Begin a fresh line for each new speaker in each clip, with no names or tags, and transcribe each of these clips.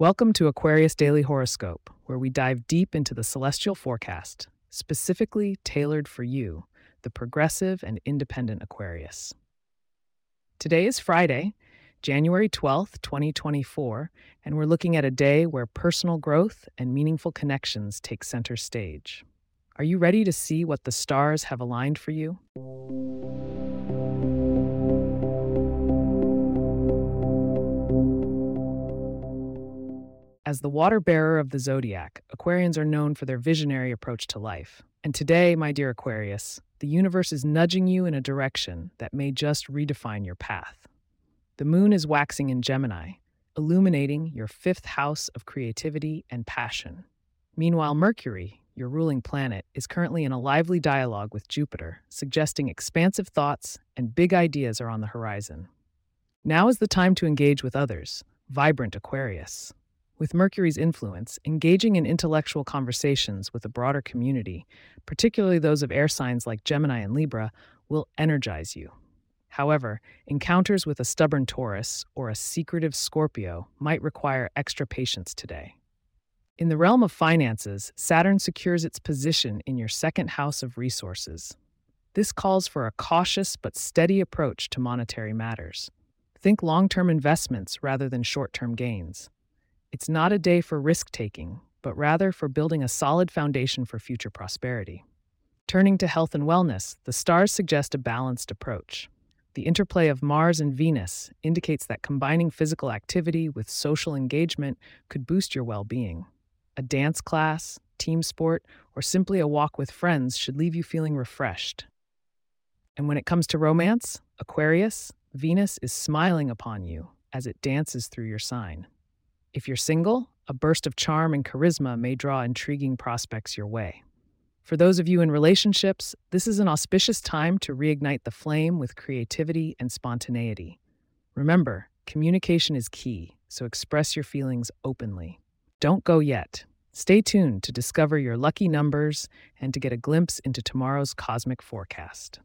Welcome to Aquarius Daily Horoscope, where we dive deep into the celestial forecast, specifically tailored for you, the progressive and independent Aquarius. Today is Friday, January 12th, 2024, and we're looking at a day where personal growth and meaningful connections take center stage. Are you ready to see what the stars have aligned for you? As the water bearer of the zodiac, Aquarians are known for their visionary approach to life. And today, my dear Aquarius, the universe is nudging you in a direction that may just redefine your path. The moon is waxing in Gemini, illuminating your fifth house of creativity and passion. Meanwhile, Mercury, your ruling planet, is currently in a lively dialogue with Jupiter, suggesting expansive thoughts and big ideas are on the horizon. Now is the time to engage with others, vibrant Aquarius. With Mercury's influence, engaging in intellectual conversations with a broader community, particularly those of air signs like Gemini and Libra, will energize you. However, encounters with a stubborn Taurus or a secretive Scorpio might require extra patience today. In the realm of finances, Saturn secures its position in your second house of resources. This calls for a cautious but steady approach to monetary matters. Think long term investments rather than short term gains. It's not a day for risk taking, but rather for building a solid foundation for future prosperity. Turning to health and wellness, the stars suggest a balanced approach. The interplay of Mars and Venus indicates that combining physical activity with social engagement could boost your well being. A dance class, team sport, or simply a walk with friends should leave you feeling refreshed. And when it comes to romance, Aquarius, Venus is smiling upon you as it dances through your sign. If you're single, a burst of charm and charisma may draw intriguing prospects your way. For those of you in relationships, this is an auspicious time to reignite the flame with creativity and spontaneity. Remember, communication is key, so express your feelings openly. Don't go yet. Stay tuned to discover your lucky numbers and to get a glimpse into tomorrow's cosmic forecast.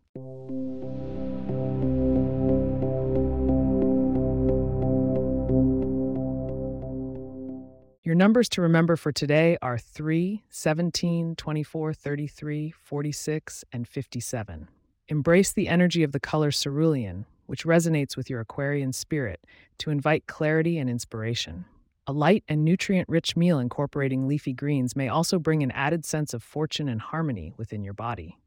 Your numbers to remember for today are 3, 17, 24, 33, 46, and 57. Embrace the energy of the color cerulean, which resonates with your Aquarian spirit, to invite clarity and inspiration. A light and nutrient rich meal incorporating leafy greens may also bring an added sense of fortune and harmony within your body.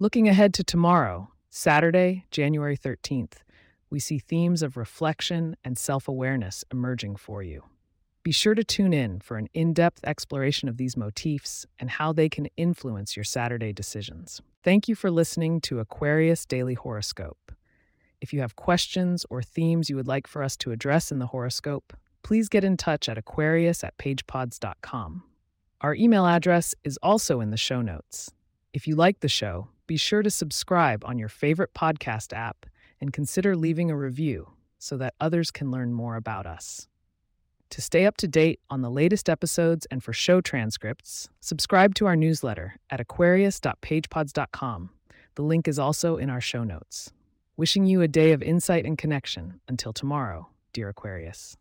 Looking ahead to tomorrow, Saturday, January 13th, we see themes of reflection and self awareness emerging for you. Be sure to tune in for an in depth exploration of these motifs and how they can influence your Saturday decisions. Thank you for listening to Aquarius Daily Horoscope. If you have questions or themes you would like for us to address in the horoscope, please get in touch at aquarius at pagepods.com. Our email address is also in the show notes. If you like the show, be sure to subscribe on your favorite podcast app and consider leaving a review so that others can learn more about us. To stay up to date on the latest episodes and for show transcripts, subscribe to our newsletter at aquarius.pagepods.com. The link is also in our show notes. Wishing you a day of insight and connection. Until tomorrow, dear Aquarius.